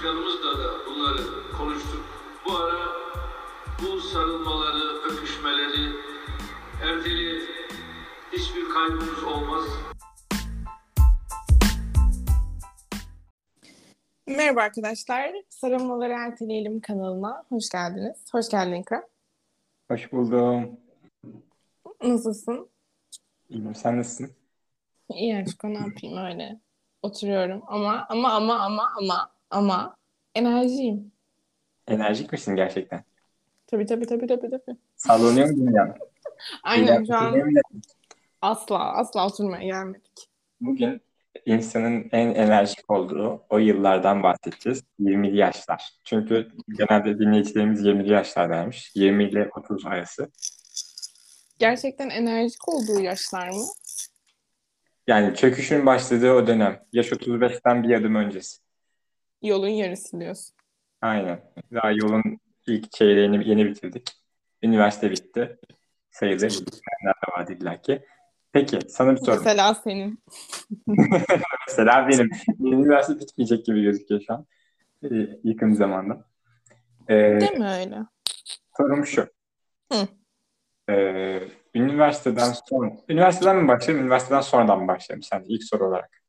başkanımızla da bunları konuştuk. Bu ara bu sarılmaları, öpüşmeleri erteleyelim. Hiçbir kaybımız olmaz. Merhaba arkadaşlar. Sarılmaları erteleyelim kanalına. Hoş geldiniz. Hoş geldin İkram. Hoş buldum. Nasılsın? İyiyim. Sen nasılsın? İyi aşkım ne yapayım öyle. Oturuyorum ama ama ama ama ama ama enerjiyim. Enerjik misin gerçekten? Tabii tabii tabii tabii tabii. Sallanıyor mu dünyanın? Aynen şu an asla asla oturmaya gelmedik. Bugün insanın en enerjik olduğu o yıllardan bahsedeceğiz. 20'li yaşlar. Çünkü genelde dinleyicilerimiz 20'li yaşlardaymış. 20 ile 30 arası. Gerçekten enerjik olduğu yaşlar mı? Yani çöküşün başladığı o dönem. Yaş 35'ten bir adım öncesi. Yolun yarısı diyorsun. Aynen. Daha yolun ilk çeyreğini yeni bitirdik. Üniversite bitti. Sayılır. Bitmeyenler de vardı illa ki. Peki sana bir sorum. Mesela senin. Mesela benim. Benim üniversite bitmeyecek gibi gözüküyor şu an. Ee, yakın zamanda. Ee, Değil mi öyle? sorum şu. Hı. Ee, üniversiteden sonra, üniversiteden mi başlayalım, üniversiteden sonradan mı başlayalım sen ilk soru olarak?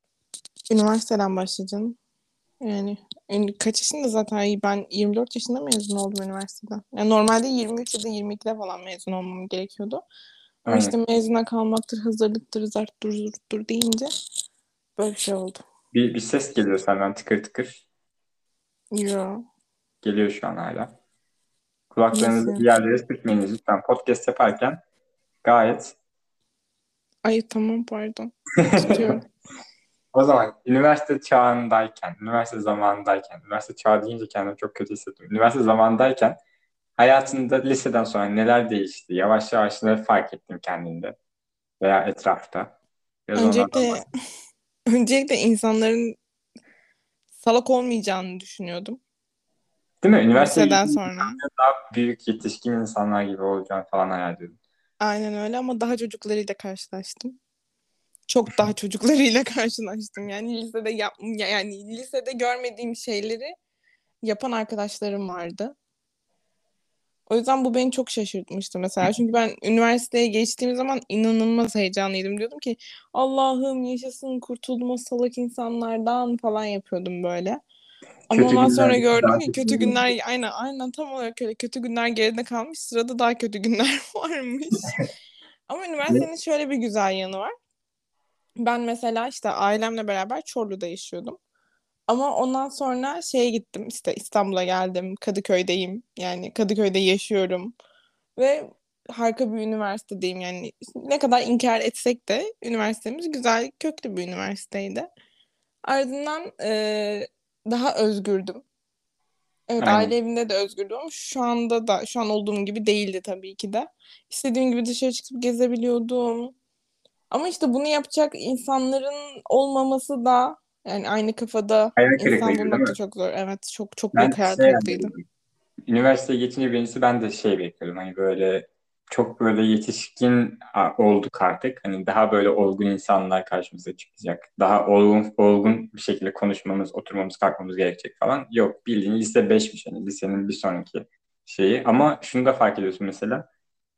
Üniversiteden başlayacaksın. Yani kaç yaşında zaten ben 24 yaşında mezun oldum üniversiteden. Yani normalde 23 ya da 22'de falan mezun olmam gerekiyordu. Ama Aynen. işte mezuna kalmaktır, hazırlıktır, zarttır, zurttur deyince böyle bir şey oldu. Bir, bir ses geliyor senden tıkır tıkır. Yo. Geliyor şu an hala. Kulaklarınızı Nasıl? bir yerlere sürtmeyiniz lütfen. Podcast yaparken gayet. Ay tamam pardon. Tutuyorum. O zaman üniversite çağındayken, üniversite zamanındayken, üniversite çağı deyince kendimi çok kötü hissettim. Üniversite zamanındayken hayatında liseden sonra neler değişti? Yavaş yavaş ne fark ettin kendinde veya etrafta? Biraz öncelikle öncelikle insanların salak olmayacağını düşünüyordum. Değil mi? Gidince sonra. daha büyük yetişkin insanlar gibi olacağını falan hayal ediyordum. Aynen öyle ama daha çocuklarıyla karşılaştım. Çok daha çocuklarıyla karşılaştım. Yani lisede yap yani lisede görmediğim şeyleri yapan arkadaşlarım vardı. O yüzden bu beni çok şaşırtmıştı mesela. Çünkü ben üniversiteye geçtiğim zaman inanılmaz heyecanlıydım. Diyordum ki Allah'ım yaşasın kurtuldum o salak insanlardan falan yapıyordum böyle. Ama Kötü ondan sonra gördüm ki kötü günler aynen aynen tam olarak öyle kötü günler geride kalmış. Sırada daha kötü günler varmış. Ama üniversitenin şöyle bir güzel yanı var. Ben mesela işte ailemle beraber Çorlu'da yaşıyordum. Ama ondan sonra şeye gittim işte İstanbul'a geldim. Kadıköy'deyim. Yani Kadıköy'de yaşıyorum. Ve harika bir üniversitedeyim. Yani ne kadar inkar etsek de üniversitemiz güzel, köklü bir üniversiteydi. Ardından eee, daha özgürdüm. Evet Aynen. aile evinde de özgürdüm ama şu anda da şu an olduğum gibi değildi tabii ki de. İstediğim gibi dışarı çıkıp gezebiliyordum. Ama işte bunu yapacak insanların olmaması da yani aynı kafada Hayal insan bulmak da çok zor. Evet çok çok Ben büyük hayal şey kırıklığıydı. yani, üniversiteye geçince birincisi ben de şey bekliyordum. Hani böyle çok böyle yetişkin olduk artık. Hani daha böyle olgun insanlar karşımıza çıkacak. Daha olgun, olgun bir şekilde konuşmamız, oturmamız, kalkmamız gerekecek falan. Yok bildiğin lise 5'miş. Hani lisenin bir sonraki şeyi. Ama şunu da fark ediyorsun mesela.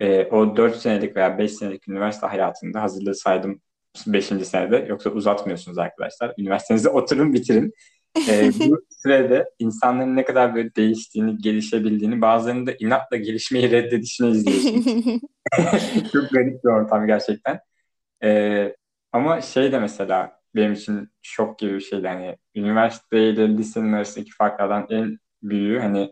E, o 4 senelik veya 5 senelik üniversite hayatında hazırlığı saydım 5. senede. Yoksa uzatmıyorsunuz arkadaşlar. Üniversitenizde oturun bitirin. E, bu sürede insanların ne kadar böyle değiştiğini, gelişebildiğini, bazılarının da inatla gelişmeyi reddedişini izliyorsunuz. Çok garip bir ortam gerçekten. Ee, ama şey de mesela benim için şok gibi bir şeydi. Hani üniversite ile lisenin arasındaki farklardan en büyüğü hani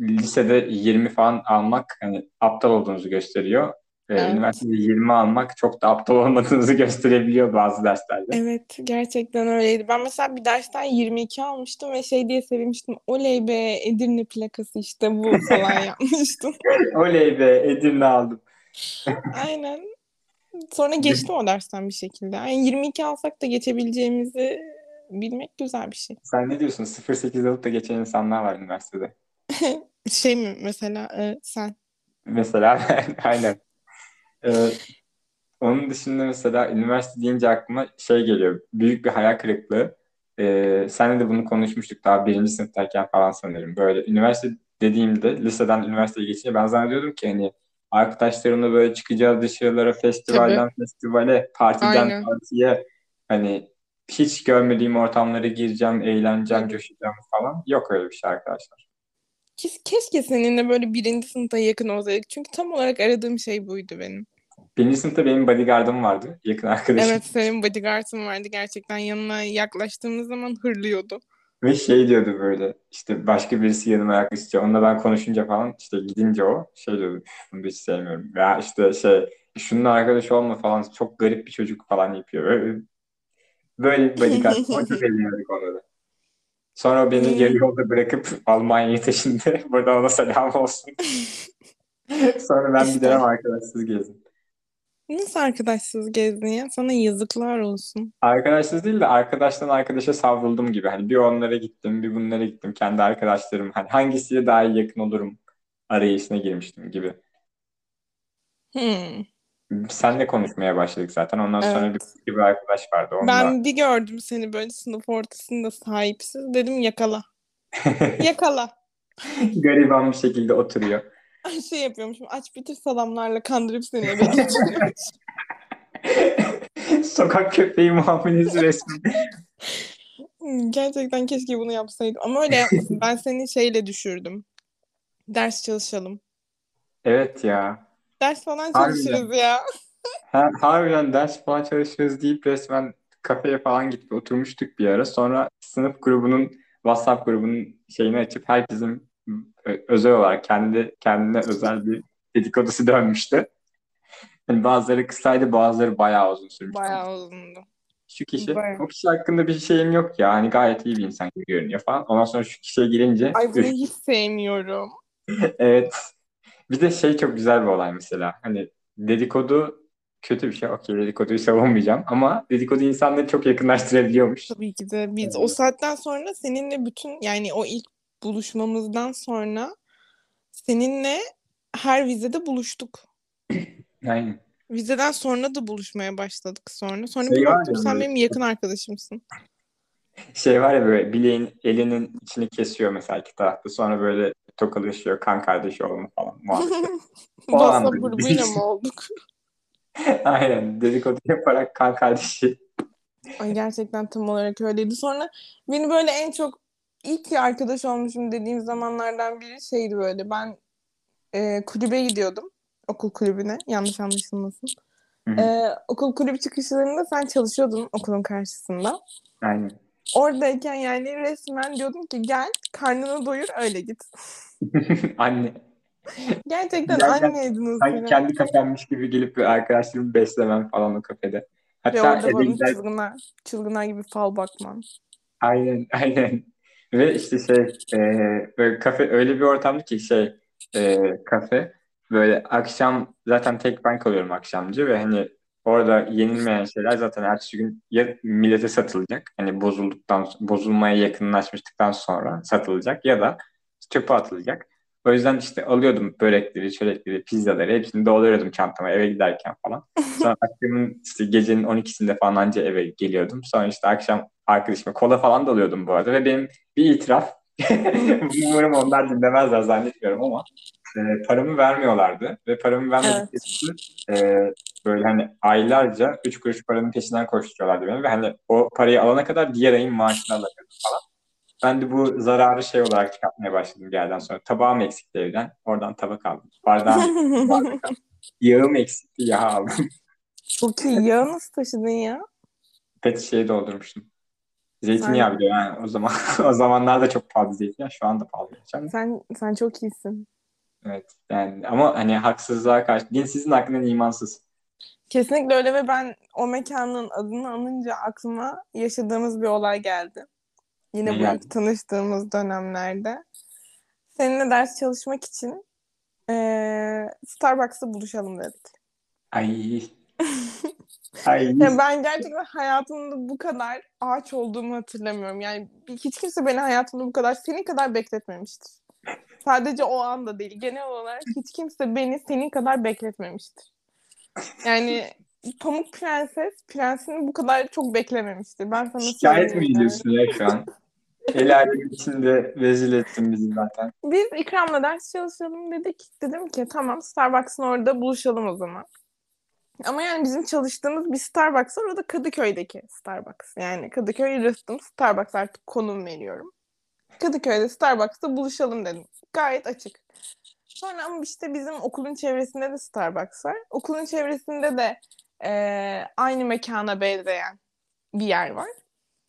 lisede 20 falan almak hani aptal olduğunuzu gösteriyor. Ee, Evet. Üniversitede 20 almak çok da aptal olmadığınızı gösterebiliyor bazı derslerde. Evet gerçekten öyleydi. Ben mesela bir dersten 22 almıştım ve şey diye sevinmiştim. Oley be Edirne plakası işte bu falan yapmıştım. Oley be Edirne aldım. Aynen. Sonra geçtim o dersten bir şekilde. Yani 22 alsak da geçebileceğimizi bilmek güzel bir şey. Sen ne diyorsun? 0.8 alıp da geçen insanlar var üniversitede. Şey mi mesela e, sen? Mesela aynen. Ee, onun dışında mesela üniversite deyince aklıma şey geliyor. Büyük bir hayal kırıklığı. e, senle de bunu konuşmuştuk daha birinci sınıftayken falan sanırım. Böyle üniversite dediğimde liseden üniversiteye geçince ben zannediyordum ki hani arkadaşlarımla böyle çıkacağız dışarılara festivalden festivale, partiden Aynen. partiye hani hiç görmediğim ortamlara gireceğim, eğleneceğim, coşacağım falan. Yok öyle bir şey arkadaşlar. Kes- Keşke seninle böyle birinci sınıfta yakın olsaydık. Çünkü tam olarak aradığım şey buydu benim. Birinci sınıfta benim bodyguardım vardı. Yakın arkadaşım. Evet senin bodyguard'ın vardı gerçekten. Yanına yaklaştığımız zaman hırlıyordu. Ve şey diyordu böyle işte başka birisi yanıma yaklaşınca onunla ben konuşunca falan işte gidince o şey diyordu "Üf, bunu da hiç sevmiyorum. Ya işte şey şunun arkadaş olma falan çok garip bir çocuk falan yapıyor. Böyle, böyle bir bodyguard. Çok eğleniyorduk ona da. Sonra beni Hmm. yarı yolda bırakıp Almanya'ya taşındı. Burada ona selam olsun. Sonra ben bir dönem arkadaşsız gezdim. Nasıl arkadaşsız gezdin ya? Sana yazıklar olsun. Arkadaşsız değil de arkadaştan arkadaşa savruldum gibi. Hani bir onlara gittim, bir bunlara gittim. Kendi arkadaşlarım. Hani hangisiyle daha iyi yakın olurum arayışına girmiştim gibi. Hmm. Senle konuşmaya başladık zaten. Ondan sonra Evet. bir, bir arkadaş vardı. Onunla Ben bir gördüm seni böyle sınıf ortasında sahipsiz. Dedim yakala. Yakala. gariban bir şekilde oturuyor. Şey yapıyormuşum. Aç bitir salamlarla kandırıp seni eve. Sokak köpeği muamelesi resmi. Gerçekten keşke bunu yapsaydım. Ama öyle yapmasın. Ben seni şeyle düşürdüm. Ders çalışalım. Evet ya. Ders falan Harbiden. çalışırız ya. Ha, harbiden ders falan çalışıyoruz deyip resmen kafeye falan gidip oturmuştuk bir ara. Sonra sınıf grubunun WhatsApp grubunun şeyini açıp herkesin özel olarak kendi kendine özel bir dedikodusu dönmüştü. Yani bazıları kısaydı, bazıları bayağı uzun sürmüştü. Bayağı uzundu. Şu kişi, bayağı. o kişi hakkında bir şeyim yok ya. Hani gayet iyi bir insan gibi görünüyor falan. Ondan sonra şu kişiye gelince Ay bunu üf, hiç sevmiyorum. evet. Bir de şey çok güzel bir olay mesela. Hani dedikodu kötü bir şey. Okey dedikoduyu savunmayacağım. Ama dedikodu insanları çok yakınlaştırabiliyormuş. Tabii ki de biz Evet. o saatten sonra seninle bütün yani o ilk buluşmamızdan sonra seninle her vizede buluştuk. Yani Vizeden sonra da buluşmaya başladık sonra. Sonra Şey bir baktım sen benim yakın arkadaşımsın. şey var ya böyle bileğin elinin içini kesiyor mesela iki tarafta. Sonra böyle tokalaşıyor kan kardeşi olma falan muhabbeti. Grubuyla biz- mı olduk? Aynen dedikodu yaparak kan kardeşi. Ay gerçekten tam olarak öyleydi. Sonra beni böyle en çok ilk arkadaş olmuşum dediğim zamanlardan biri şeydi böyle. Ben e, kulübe gidiyordum. Okul kulübüne. Yanlış anlaşılmasın. Hı hı. E, okul kulübü çıkışlarında sen çalışıyordun okulun karşısında. Aynen. Oradayken yani resmen diyordum ki gel karnını doyur öyle git. Anne. Gerçekten Gel, gel. anneydin Sanki ısırı. kendi kafemmiş gibi gelip bir arkadaşlarımı beslemem falan o kafede. Ve Hatta orada eve bana gider, çılgınlar, çılgınlar gibi fal bakman. aynen aynen. Ve işte şey e, böyle kafe öyle bir ortamdı ki şey e, kafe böyle akşam zaten tek ben kalıyorum akşamcı ve hani orada yenilmeyen şeyler zaten ertesi gün ya millete satılacak hani bozulduktan bozulmaya yakınlaşmıştıktan sonra satılacak ya da çöpe atılacak. O yüzden işte alıyordum börekleri, çörekleri, pizzaları hepsini dolduruyordum çantama eve giderken falan. Sonra akşamın işte gecenin 12'sinde falan anca eve geliyordum. Sonra işte akşam arkadaşıma kola falan da alıyordum bu arada ve benim bir itiraf umarım onlar dinlemezler zannetmiyorum ama e, paramı vermiyorlardı ve paramı vermedikleri için e, böyle hani aylarca 3 kuruş paranın peşinden koşturuyorlardı beni ve hani o parayı alana kadar diğer ayın maaşını alamıyordum falan. Ben de bu zararı şey olarak çıkartmaya başladım bir yerden sonra. Tabağım eksikti evden. Oradan tabak aldım. Bardağım. Yağım eksikti. Yağ aldım. Çok iyi. Yağı nasıl taşıdın ya? Pet şişeyi doldurmuştum. Zeytinyağı bile yani o zaman o zamanlarda çok pahalı zeytinyağı. Şu anda pahalı. Sen sen çok iyisin. Evet. Yani ama hani haksızlığa karşı dinsizin hakkında imansız. Kesinlikle öyle ve ben o mekanın adını anınca aklıma yaşadığımız bir olay geldi. Yine Ne bu geldi? tanıştığımız dönemlerde. Seninle ders çalışmak için eee Starbucks'ta buluşalım dedik. Ay. Ay. Ya ben gerçekten hayatımda bu kadar ağaç olduğumu hatırlamıyorum. Yani hiç kimse beni hayatımda bu kadar senin kadar bekletmemiştir. Sadece o anda değil. Genel olarak hiç kimse beni senin kadar bekletmemiştir. Yani Pamuk Prenses prensini bu kadar çok beklememişti. Ben sana Şikayet mi ediyorsun ya şu an? El alem içinde rezil ettin bizi zaten. Biz İkram'la ders çalışalım dedik. Dedim ki tamam Starbucks'ın orada buluşalım o zaman. Ama yani bizim çalıştığımız bir Starbucks var. O da Kadıköy'deki Starbucks. Yani Kadıköy Rıhtım Starbucks artık konum veriyorum. Kadıköy'de Starbucks'ta buluşalım dedim. Gayet açık. Sonra ama işte bizim okulun çevresinde de Starbucks var. Okulun çevresinde de eee, aynı mekana benzeyen bir yer var.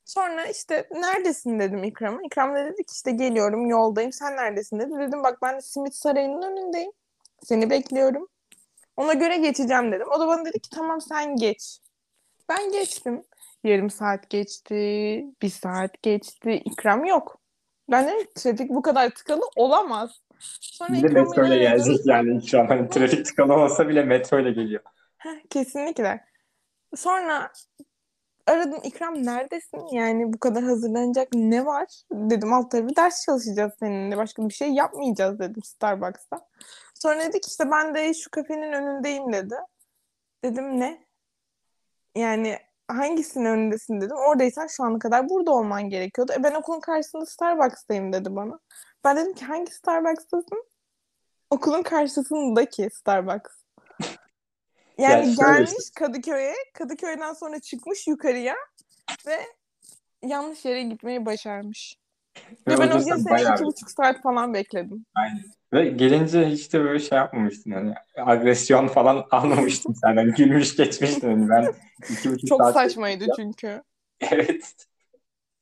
Sonra işte neredesin dedim İkram'a. İkram da dedi ki işte geliyorum yoldayım sen neredesin dedi. Dedim bak ben Simit Sarayı'nın önündeyim. Seni bekliyorum. Ona göre geçeceğim dedim. O da bana dedi ki tamam sen geç. Ben geçtim. Yarım saat geçti. Bir saat geçti. İkram yok. Ki, trafik bu kadar tıkalı olamaz. Sonra Bir de metro ile gelecek yani şu an. Hani trafik tıkalı olsa bile metro ile geliyor. Heh, kesinlikle. Sonra aradım İkram neredesin? Yani bu kadar hazırlanacak ne var? Dedim alt tarafı ders çalışacağız seninle. Başka bir şey yapmayacağız dedim Starbucks'ta. Sonra dedik işte ben de şu kafenin önündeyim dedi. Dedim ne? Yani hangisinin önündesin dedim. Oradaysan şu ana kadar burada olman gerekiyordu. E ben okulun karşısında Starbucks'tayım dedi bana. Ben dedim ki hangi Starbucks'tasın? Okulun karşısındaki Starbucks. Yani şöyle gelmiş işte. Kadıköy'e, Kadıköy'den sonra çıkmış yukarıya ve yanlış yere gitmeyi başarmış. Ve Ve ben o orada gün sen seni bayağı iki buçuk saat falan bekledim. Ve gelince hiç de böyle şey yapmamıştın hani agresyon falan almamıştın sen hani gülmüş geçmiştin hani ben iki buçuk Çok saat saçmaydı çünkü. evet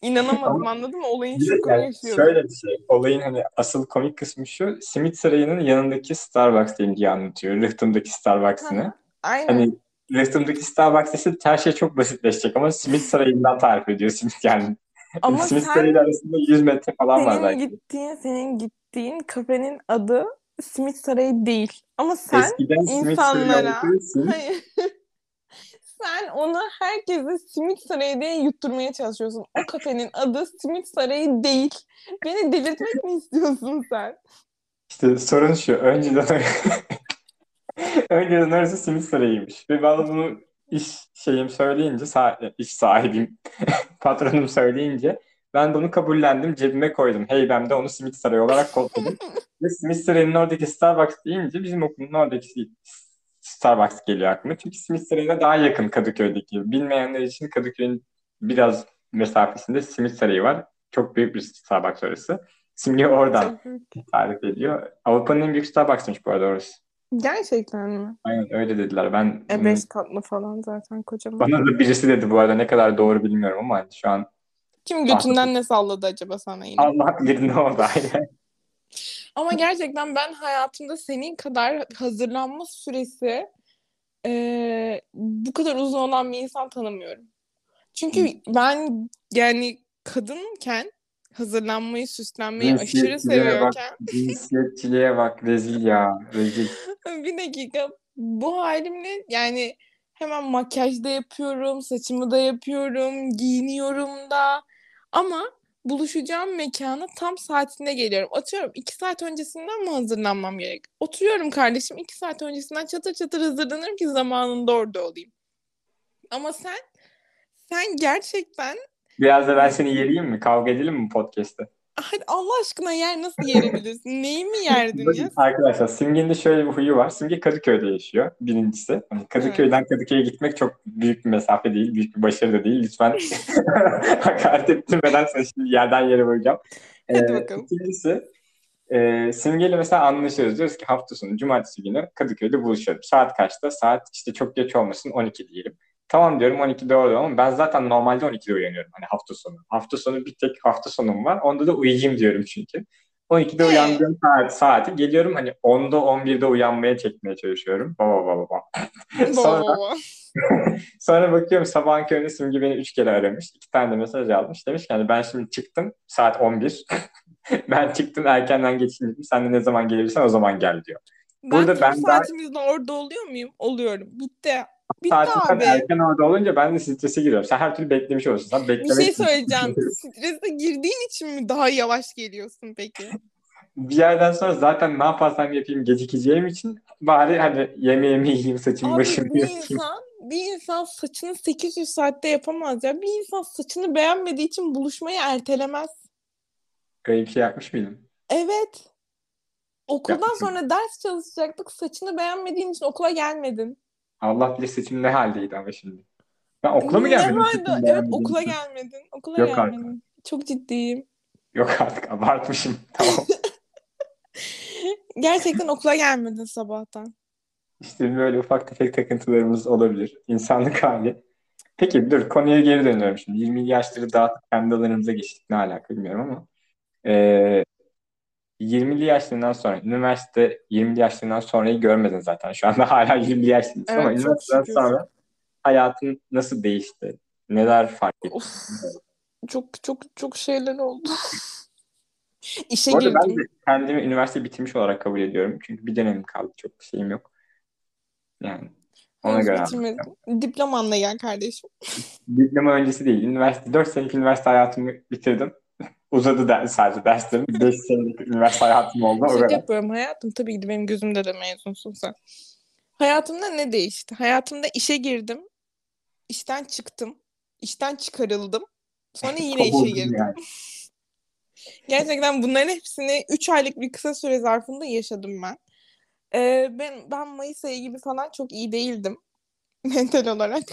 İnanamadım Ama anladın mı? Olayın şokunu yani şöyle bir şey olayın hani asıl komik kısmı şu Simit Sarayı'nın yanındaki Starbucks diye anlatıyor Rıhtım'daki Starbucks'ını Aynen. hani Rıhtım'daki Starbucks ise her şey çok basitleşecek ama Simit Sarayı'ndan tarif ediyor Simit yani Ama Simit sen Sarayı arasında 100 metre falan var senin belki. gittiğin senin gittiğin kafenin adı Simit Sarayı değil. Ama sen Eskiden insanlara hayır. Sen onu herkese Simit Sarayı diye yutturmaya çalışıyorsun. O kafenin adı Simit Sarayı değil. Beni delirtmek mi istiyorsun sen? İşte sorun şu. Önceden önceden orası simit sarayıymış. Ve bana bunu iş şeyim söyleyince, iş sahibim, patronum söyleyince ben bunu kabullendim, cebime koydum. Heybemde onu simit sarayı olarak kodladım. Ve simit sarayının oradaki Starbucks deyince bizim okulun oradaki Starbucks geliyor aklıma. Çünkü simit sarayına daha yakın Kadıköy'deki. Bilmeyenler için Kadıköy'ün biraz mesafesinde simit sarayı var. Çok büyük bir Starbucks orası. Simge oradan tarif ediyor. Avrupa'nın en büyük Starbucks'mış bu arada orası. Gerçekten mi? Aynen öyle dediler. Ben E beş katlı falan zaten kocaman. bana da birisi dedi bu arada ne kadar doğru bilmiyorum ama hani şu an Kim götünden ne salladı acaba sana yine? Allah bilir ne oldu aynen. Ama gerçekten ben hayatımda senin kadar hazırlanma süresi e, bu kadar uzun olan bir insan tanımıyorum. Çünkü ben yani kadınken hazırlanmayı, süslenmeyi aşırı Cinsiyetçiliğe bak, seviyorken cinsiyetçiliğe bak rezil ya. Rezil. bir dakika bu halimle yani hemen makyaj da yapıyorum, saçımı da yapıyorum, giyiniyorum da ama buluşacağım mekana tam saatinde geliyorum. Atıyorum iki saat öncesinden mi hazırlanmam gerek? Oturuyorum kardeşim iki saat öncesinden çatır çatır hazırlanırım ki zamanında orada olayım. Ama sen sen gerçekten Biraz da ben seni yereyim mi? Kavga edelim mi podcast'te? Hadi Allah aşkına yer nasıl yerebilirsin? Neyi mi yerdin ya? Arkadaşlar Simge'nin de şöyle bir huyu var. Simge Kadıköy'de yaşıyor birincisi. Hani Kadıköy'den Kadıköy'e gitmek çok büyük bir mesafe değil. Büyük bir başarı da değil. Lütfen hakaret ettirmeden seni şimdi yerden yere vuracağım. Hadi Ee, bakalım. İkincisi e, Simge'yle mesela anlaşıyoruz. Diyoruz ki hafta sonu cumartesi günü Kadıköy'de buluşalım. Saat kaçta? Saat işte çok geç olmasın 12 diyelim. Tamam diyorum 12'de orada ama ben zaten normalde 12'de uyanıyorum hani hafta sonu. Hafta sonu bir tek hafta sonum var. Onda da uyuyayım diyorum çünkü. 12'de Ee? uyandığım saat, saati geliyorum hani 10'da 11'de uyanmaya çekmeye çalışıyorum. Baba baba baba. Sonra, sonra bakıyorum sabahın köründe Simge beni 3 kere aramış. 2 tane de mesaj almış. Demiş ki hani ben şimdi çıktım saat 11. ben çıktım erkenden geçeyim. Sen de ne zaman gelirsen o zaman gel diyor. Ben Burada ben daha- saatimizde orada oluyor muyum? Oluyorum. Bitti. Bitti abi. erken orada olunca ben de strese giriyorum. Sen her türlü beklemiş olursun. Sen Bir beklemek şey için- söyleyeceğim. Strese girdiğin için mi daha yavaş geliyorsun peki? bir yerden sonra zaten ne yaparsam yapayım gecikeceğim için bari hani yemeğimi yiyeyim, saçımı Abi başımı bir yapayım. insan bir insan saçını 800 saatte yapamaz ya. Bir insan saçını beğenmediği için buluşmayı ertelemez. Öyle bir şey yapmış mıydın? Evet. Okuldan Yapmışım. sonra ders çalışacaktık. Saçını beğenmediğin için okula gelmedin. Allah bilir saçım ne haldeydi ama şimdi. Ben okula mı Ne gelmedim? vardı? Evet beğenmediğim okula gelmedin. Okula Yok artık. gelmedin. Çok ciddiyim. Yok artık abartmışım. Tamam. Gerçekten okula gelmedin sabahtan. İşte böyle ufak tefek takıntılarımız olabilir. İnsanlık hali. Peki dur konuya geri dönüyorum şimdi. 20 yaşları daha kendi alanımıza geçtik. Ne alaka bilmiyorum ama. Ee, 20'li yaşlarından sonra, üniversite 20'li yaşlarından sonrayı görmedin zaten. Şu anda hala 20'li yaşlısın ama Evet, çok üniversiteden şükür. sonra hayatın nasıl değişti? Neler fark ettin? Of. Çok çok çok şeyler oldu. İşe arada ben girdim. de kendimi üniversite bitirmiş olarak kabul ediyorum. Çünkü bir dönemim kaldı. Çok bir şeyim yok. Yani ona Henüz göre bitirmedim. Diplomanla gel kardeşim. Diploma öncesi değil. Üniversite 4 senelik üniversite hayatımı bitirdim. Uzadı ders, sadece derslerim. 5 senelik üniversite hayatım oldu. Şaka yapıyorum hayatım. Tabii ki de benim gözümde de mezunsun sen. Hayatımda ne değişti? Hayatımda işe girdim. İşten çıktım. İşten çıkarıldım. Sonra yine işe girdim. yani. Gerçekten bunların hepsini 3 aylık bir kısa süre zarfında yaşadım ben. Ee, ben ben Mayıs ayı gibi falan çok iyi değildim mental olarak.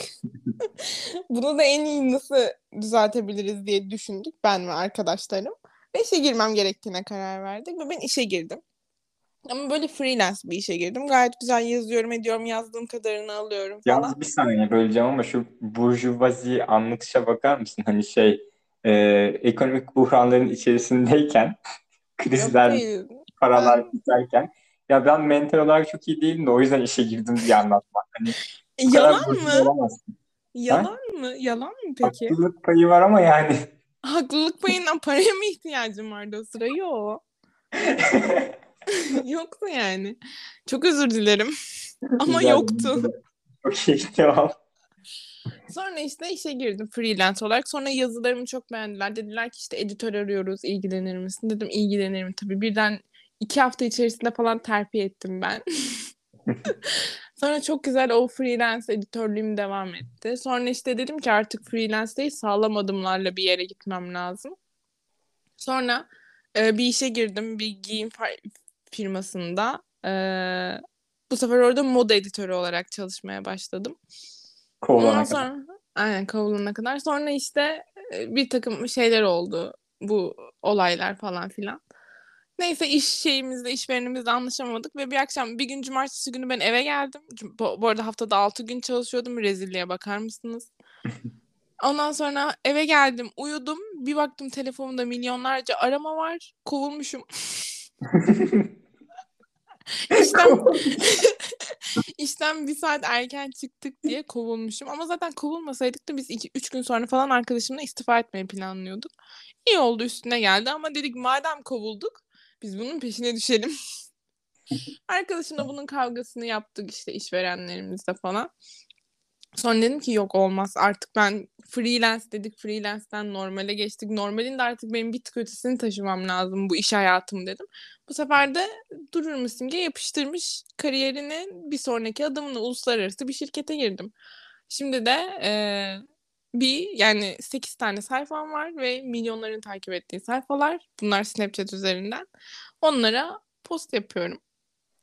Bunu da en iyi nasıl düzeltebiliriz diye düşündük ben ve arkadaşlarım. Ve işe girmem gerektiğine karar verdik ve ben işe girdim. Ama böyle freelance bir işe girdim. Gayet güzel yazıyorum, ediyorum, yazdığım kadarını alıyorum falan. Yalnız bir saniye böleceğim ama şu burjuvazi anlatışa bakar mısın? Hani şey e, ekonomik buhranların içerisindeyken krizler, paralar biterken ya ben mental olarak çok iyi değilim de o yüzden işe girdim diye anlatmak. Hani yalan mı? olamazsın. Yalan mı? Yalan mı peki? Haklılık payı var ama yani. Haklılık payından paraya mı ihtiyacım vardı o sıra? Yok. Yoktu yani. Çok özür dilerim. Ama Güzel. yoktu. Okey devam. Sonra işte işe girdim freelance olarak. Sonra yazılarımı çok beğendiler. Dediler ki işte editör arıyoruz, ilgilenir misin? Dedim ilgilenirim tabii. Birden iki hafta içerisinde falan terfi ettim ben. Sonra çok güzel o freelance editörlüğüm devam etti. Sonra işte dedim ki artık freelance değil sağlam adımlarla bir yere gitmem lazım. Sonra e, bir işe girdim bir giyim firmasında. E, bu sefer orada moda editörü olarak çalışmaya başladım. Kovulana Ondan kadar. sonra aynen kovulana kadar. Sonra işte e, bir takım şeyler oldu. Bu olaylar falan filan. Neyse iş şeyimizde, işverenimizle anlaşamadık ve bir akşam bir gün cumartesi günü ben eve geldim. Bu, bu arada haftada 6 gün çalışıyordum. Rezilliğe bakar mısınız? Ondan sonra eve geldim, uyudum. Bir baktım telefonumda milyonlarca arama var. Kovulmuşum. İşten, işten bir saat erken çıktık diye kovulmuşum. Ama zaten kovulmasaydık da biz 2-3 gün sonra falan arkadaşımla istifa etmeyi planlıyorduk. İyi oldu üstüne geldi ama dedik madem kovulduk biz bunun peşine düşelim. Arkadaşımla bunun kavgasını yaptık işte işverenlerimizle falan. Sonra dedim ki yok olmaz artık ben freelance dedik freelance'den normale geçtik. Normalin de artık benim bir tık ötesini taşımam lazım bu iş hayatım dedim. Bu sefer de durur mu simge yapıştırmış kariyerinin bir sonraki adımını uluslararası bir şirkete girdim. Şimdi de eee, bir yani 8 tane sayfam var ve milyonların takip ettiği sayfalar. Bunlar Snapchat üzerinden. Onlara post yapıyorum.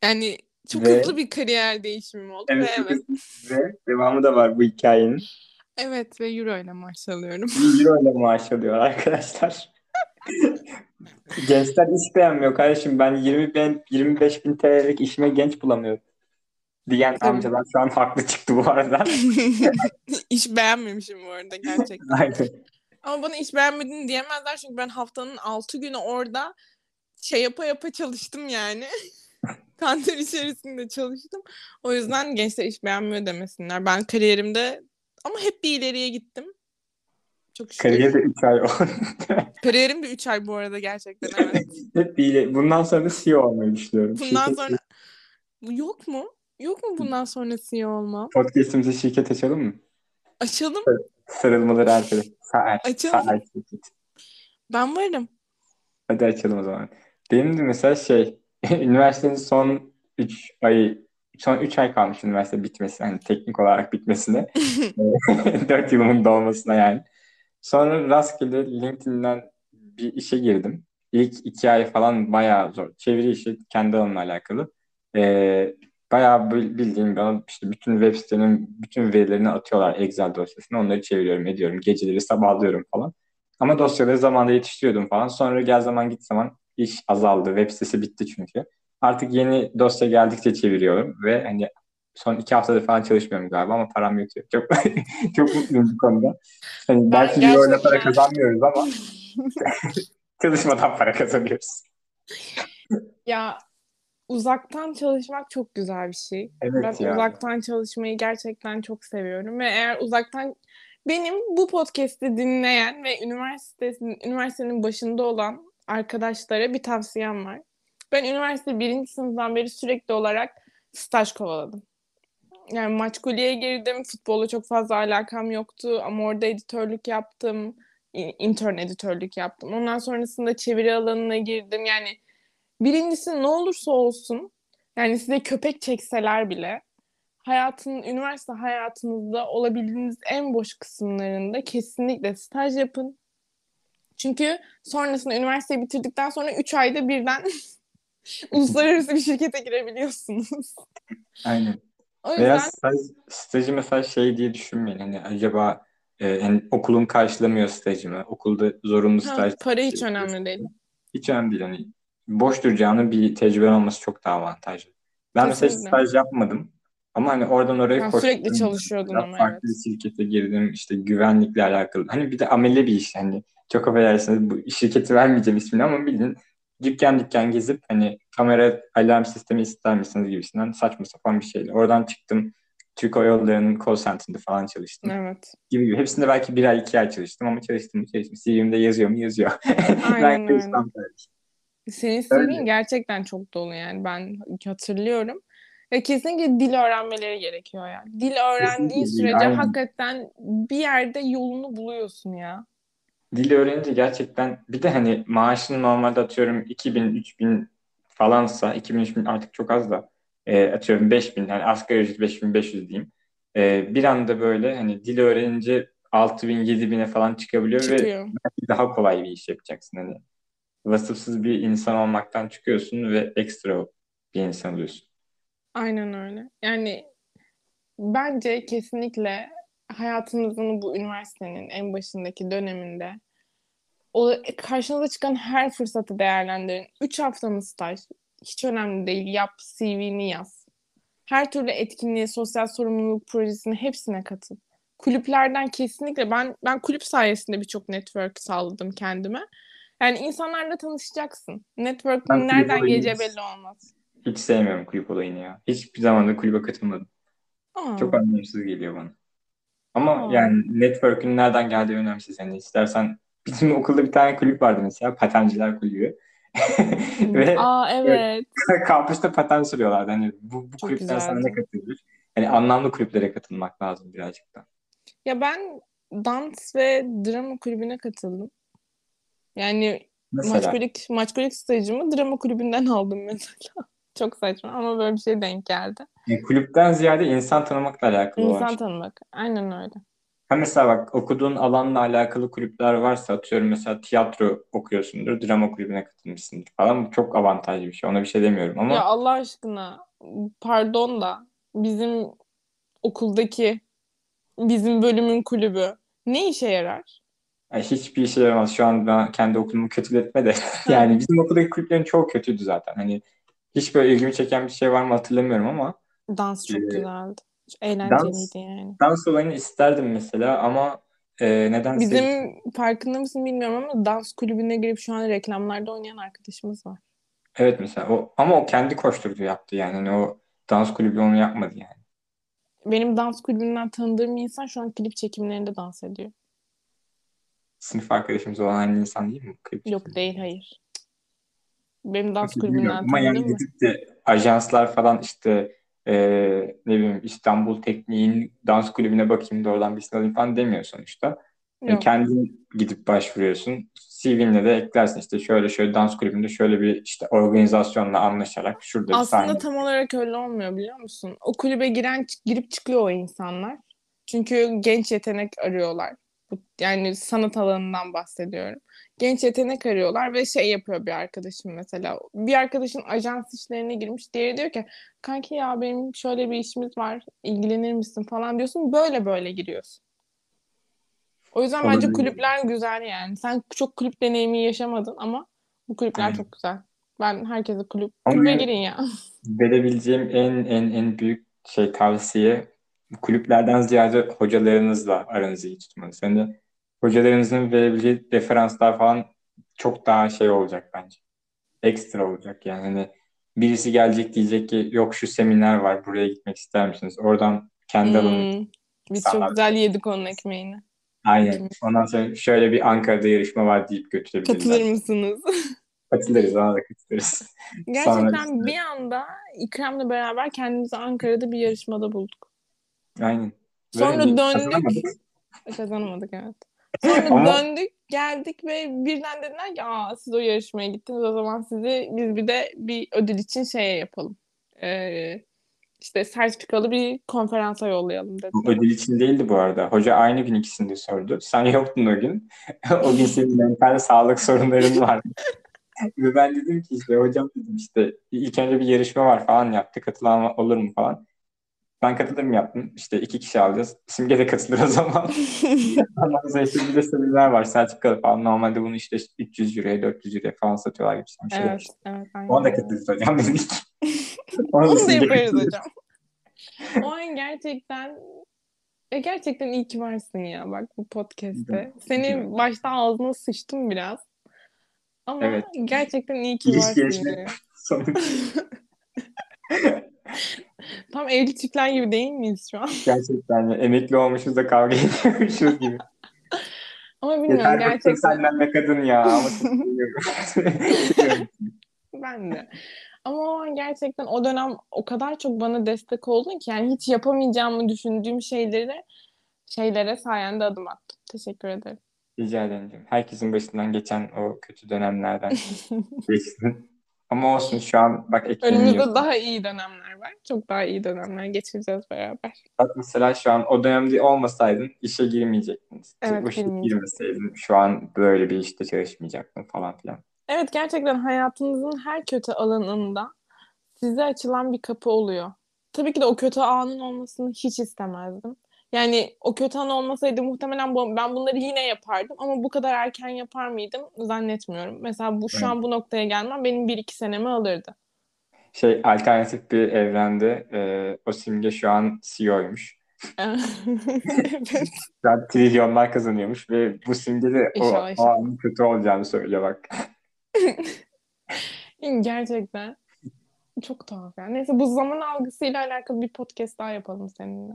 Yani çok Ve- hızlı bir kariyer değişimim oldu Evet, ve evet. Ve devamı da var bu hikayenin. Evet ve euro ile maaş alıyorum. 1 euro ile maaş alıyor arkadaşlar. Gençler iş beğenmiyor kardeşim. Ben 20 bin, 25 bin TL'lik işime genç bulamıyorum. Diyen Tabii. amcalar şu an haklı çıktı bu arada. İş beğenmemişim bu arada gerçekten. Aynen. Ama bana iş beğenmediğini diyemezler çünkü ben haftanın 6 günü orada şey yapa yapa çalıştım yani. Kanter içerisinde çalıştım. O yüzden gençler iş beğenmiyor demesinler. Ben kariyerimde ama hep bir ileriye gittim. Çok şükür. Kariyeri de 3 ay oldu. Kariyerim de 3 ay bu arada gerçekten evet. Hep bir ile- Bundan sonra CEO olmayı düşünüyorum. Bundan sonra yok mu? Yok mu bundan sonra CEO olmam? Podcast'imize şirket açalım mı? Açalım. Sarılmaları arkadaş. Saat. Açalım. Saat. Ben varım. Hadi açalım o zaman. Benim de mesela şey, üniversitenin son 3 ayı son 3 ay kalmış üniversite bitmesine, hani teknik olarak bitmesine. 4 yılımın dolmasına yani. Sonra rastgele LinkedIn'den bir işe girdim. İlk iki ay falan bayağı zor. Çeviri işi kendi alanımla alakalı. Ee, bayağı bildiğim bana işte bütün web sitenin bütün verilerini atıyorlar Excel dosyasına. Onları çeviriyorum, ediyorum. Geceleri sabahlıyorum falan. Ama dosyaları zamanında yetiştiriyordum falan. Sonra gel zaman git zaman iş azaldı. Web sitesi bitti çünkü. Artık yeni dosya geldikçe çeviriyorum ve hani son iki haftada falan çalışmıyorum galiba ama param yetiyor. Çok çok mutluyum bu konuda. Hani belki gerçekten... öyle para kazanmıyoruz ama çalışmadan para kazanıyoruz. Ya uzaktan çalışmak çok güzel bir şey. Evet ben ya. uzaktan çalışmayı gerçekten çok seviyorum ve eğer uzaktan benim bu podcast'i dinleyen ve üniversitenin üniversitenin başında olan arkadaşlara bir tavsiyem var. Ben üniversite birinci sınıftan beri sürekli olarak staj kovaladım. Yani maç kulüye girdim. Futbolla çok fazla alakam yoktu ama orada editörlük yaptım. intern editörlük yaptım. Ondan sonrasında çeviri alanına girdim. Yani birincisi ne olursa olsun yani size köpek çekseler bile hayatın, üniversite hayatınızda olabildiğiniz en boş kısımlarında kesinlikle staj yapın. Çünkü sonrasında üniversiteyi bitirdikten sonra 3 ayda birden uluslararası bir şirkete girebiliyorsunuz. Aynen. O yüzden... Veya staj, stajı mesela şey diye düşünmeyin. Hani acaba e, yani okulun karşılamıyor stajımı. Okulda zorunlu ha, staj. Para hiç önemli değil. Hiç önemli değil. Hani boş duracağını bir tecrübe olması çok daha avantajlı. Ben Kesinlikle. mesela staj yapmadım. Ama hani oradan oraya ben koştum. Sürekli çalışıyordun ama farklı evet. bir şirkete girdim. işte güvenlikle alakalı. Hani bir de amele bir iş. Hani çok affedersiniz bu şirketi vermeyeceğim ismini ama bilin dükkan dükkan gezip hani kamera alarm sistemi ister misiniz gibisinden saçma sapan bir şeyle. Oradan çıktım. Türk Hava Yolları'nın call center'ında falan çalıştım. Evet. Gibi gibi. Hepsinde belki bir ay iki ay çalıştım ama çalıştım çalıştım. CV'mde yazıyor mu yazıyor. Aynen ben öyle. Senin CV'in gerçekten çok dolu yani. Ben hatırlıyorum. Ve kesinlikle dil öğrenmeleri gerekiyor yani. Dil öğrendiğin sürece aynen. hakikaten bir yerde yolunu buluyorsun ya dil öğrenince gerçekten bir de hani maaşını normalde atıyorum 2000 3000 falansa 2000 3000 artık çok az da e, atıyorum 5000 yani asgari ücret 5500 diyeyim. E, bir anda böyle hani dil öğrenince 6000 7000'e falan çıkabiliyor Çıkıyor. ve daha kolay bir iş yapacaksın hani. Vasıfsız bir insan olmaktan çıkıyorsun ve ekstra bir insan oluyorsun. Aynen öyle. Yani bence kesinlikle hayatınızın bu üniversitenin en başındaki döneminde o karşınıza çıkan her fırsatı değerlendirin. Üç haftanız staj. Hiç önemli değil. Yap, CV'ni yaz. Her türlü etkinliğe, sosyal sorumluluk projesine hepsine katıl. Kulüplerden kesinlikle ben ben kulüp sayesinde birçok network sağladım kendime. Yani insanlarla tanışacaksın. Network'ün nereden geleceği belli olmaz. Hiç sevmiyorum kulüp olayını ya. Hiçbir zaman da kulübe katılmadım. Aa. Çok anlamsız geliyor bana. Ama Aa. yani network'ün nereden geldiği önemsiz. Yani istersen bizim okulda bir tane kulüp vardı mesela patenciler kulübü. Ve Aa evet. kampüste paten sürüyorlardı. Hani bu, bu kulüpler sana ne katılır? Hani anlamlı kulüplere katılmak lazım birazcık da. Ya ben dans ve drama kulübüne katıldım. Yani maçkolik, maçkolik stajımı drama kulübünden aldım mesela. Çok saçma ama böyle bir şey denk geldi. Yani kulüpten ziyade insan tanımakla alakalı İnsan var. tanımak. Aynen öyle. Ha mesela bak okuduğun alanla alakalı kulüpler varsa atıyorum mesela tiyatro okuyorsundur, drama kulübüne katılmışsındır falan. Bu çok avantajlı bir şey. Ona bir şey demiyorum ama. Ya Allah aşkına pardon da bizim okuldaki bizim bölümün kulübü ne işe yarar? Yani hiçbir işe yaramaz. Şu an ben kendi okulumu kötületme de. yani bizim okuldaki kulüplerin çok kötüydü zaten. Hani hiç böyle ilgimi çeken bir şey var mı hatırlamıyorum ama. Dans çok ee, güzeldi. Eğlenceliydi dans, yani. Dans olayını isterdim mesela ama e, neden Bizim farkında mısın bilmiyorum ama dans kulübüne girip şu an reklamlarda oynayan arkadaşımız var. Evet mesela o ama o kendi koşturdu yaptı yani. yani o dans kulübü onu yapmadı yani. Benim dans kulübünden tanıdığım insan şu an klip çekimlerinde dans ediyor. Sınıf arkadaşımız olan aynı insan değil mi? Klip Yok değil hayır. Benim dans kulübünden Ama yani gidip de ajanslar falan işte e, ne bileyim İstanbul Tekniğin dans kulübüne bakayım da oradan bir alayım falan demiyor sonuçta. Yani kendin gidip başvuruyorsun. CV'nle de eklersin işte şöyle şöyle dans kulübünde şöyle bir işte organizasyonla anlaşarak şurada bir Aslında sahne. tam olarak öyle olmuyor biliyor musun? O kulübe giren girip çıkıyor o insanlar. Çünkü genç yetenek arıyorlar. Bu- Yani sanat alanından bahsediyorum. Genç yetenek arıyorlar ve şey yapıyor bir arkadaşım mesela. Bir arkadaşın ajans işlerine girmiş. Diğeri diyor ki kanki ya benim şöyle bir işimiz var. ilgilenir misin falan diyorsun. Böyle böyle giriyorsun. O yüzden bence Olabilir. kulüpler güzel yani. Sen çok kulüp deneyimi yaşamadın ama bu kulüpler Aynen. çok güzel. Ben herkese kulüp kulübe girin ya. Verebileceğim en en en büyük şey tavsiye kulüplerden ziyade hocalarınızla aranızı iyi tutmanız. Yani hocalarınızın verebileceği referanslar falan çok daha şey olacak bence. Ekstra olacak yani. Hani birisi gelecek diyecek ki yok şu seminer var buraya gitmek ister misiniz? Oradan kendi Hmm, Biz İnsanlar- çok güzel yedik onun ekmeğini. Aynen. Ondan sonra şöyle bir Ankara'da yarışma var deyip götürebilirler. Katılır mısınız? Katılırız, ona da katılırız. Gerçekten Sonra- bir anda İkrem'le beraber kendimizi Ankara'da bir yarışmada bulduk. Aynen. Sonra Böyle döndük. kazanamadık. Kazanamadık evet. Sonra Ama- döndük geldik ve birden dediler ki Aa, siz o yarışmaya gittiniz o zaman sizi biz bir de bir ödül için şeye yapalım. Ee, işte sertifikalı bir konferansa yollayalım dediler. ödül için değildi bu arada. Hoca aynı gün ikisini de sordu. Sen yoktun o gün. o gün senin mental sağlık sorunların vardı. Ve ben dedim ki işte hocam dedim işte ilk önce bir yarışma var falan yaptı. Katılan olur mu falan. Ben katılım yaptım. İşte iki kişi alacağız. Simge de katılır o zaman. Sonra işte bir de seminer var. Sertifikalı falan. Normalde bunu işte 300 euroya 400 euroya falan satıyorlar gibi bir şey. Evet, evet. Aynen. Ona da katılırız hocam dedik. Ona Onu da yaparız hocam. O an gerçekten e gerçekten iyi ki varsın ya bak bu podcast'te. Seni başta ağzına sıçtım biraz. Ama Evet. gerçekten iyi ki varsın. Sonuç Tam evli çiftler gibi değil miyiz şu an? gerçekten ya, emekli olmuşuz da kavga ediyormuşuz gibi. Ama bilmiyorum Yeter gerçekten. senden be kadın ya. Ama. Ben de. Ama o an gerçekten o dönem o kadar çok bana destek oldun ki yani hiç yapamayacağımı düşündüğüm şeyleri şeylere sayende adım attım. Teşekkür ederim. Rica ederim. Herkesin başından geçen o kötü dönemlerden geçtin. Ama olsun şu an bak Ekim'in Önümüzde yılı. daha iyi dönemler var. Çok daha iyi dönemler geçireceğiz beraber. Bak mesela şu an o dönemde olmasaydın işe girmeyecektin. Evet, o işe girmeseydin şu an böyle bir işte çalışmayacaktın falan filan. Evet gerçekten hayatınızın her kötü alanında size açılan bir kapı oluyor. Tabii ki de o kötü anın olmasını hiç istemezdim. Yani o kötü an olmasaydı muhtemelen bu, ben bunları yine yapardım ama bu kadar erken yapar mıydım zannetmiyorum. Mesela bu şu an bu noktaya gelmem benim bir iki senemi alırdı. Şey alternatif bir evrende e, o simge şu an CEO'ymuş. evet. An trilyonlar kazanıyormuş ve bu simge de o, İnşallah, o anın kötü olacağını söylüyor bak. Gerçekten. Çok tuhaf yani. Neyse bu zaman algısıyla alakalı bir podcast daha yapalım seninle.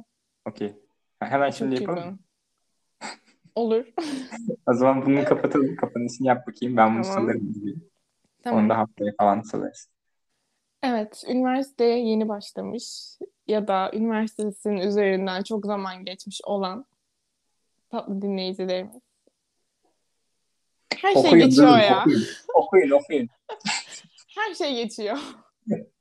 Okey. Hemen Çok şimdi iyi yapalım. Olur. O zaman bunu kapatalım. Kapanışını yap bakayım. Ben bunu Tamam. salarım. Tamam. Onu da haftaya falan salarız. Evet, üniversiteye yeni başlamış ya da üniversitesinin üzerinden çok zaman geçmiş olan tatlı dinleyicilerimiz. Her şey Okuyun, geçiyor durun, ya. Okuyun, okuyun. okuyun. Her şey geçiyor.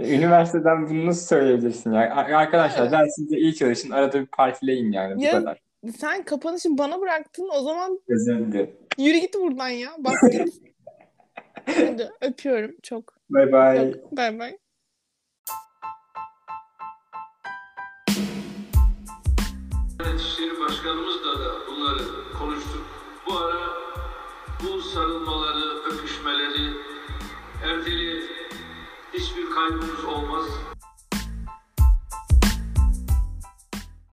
Üniversiteden bunu nasıl söyleyebilirsin ya? A- Arkadaşlar Evet. dersinize iyi çalışın. Arada bir partileyin yani. Bu Ya- kadar. Sen kapanışı bana bıraktın. O zaman Özür yürü git buradan ya. Git. Hadi öpüyorum çok. Bye bye. Çok. Bay bay. Diyanet İşleri Başkanımızla da bunları konuştuk. Bu ara bu sarılmaları, öpüşmeleri, erteli kaybımız olmaz.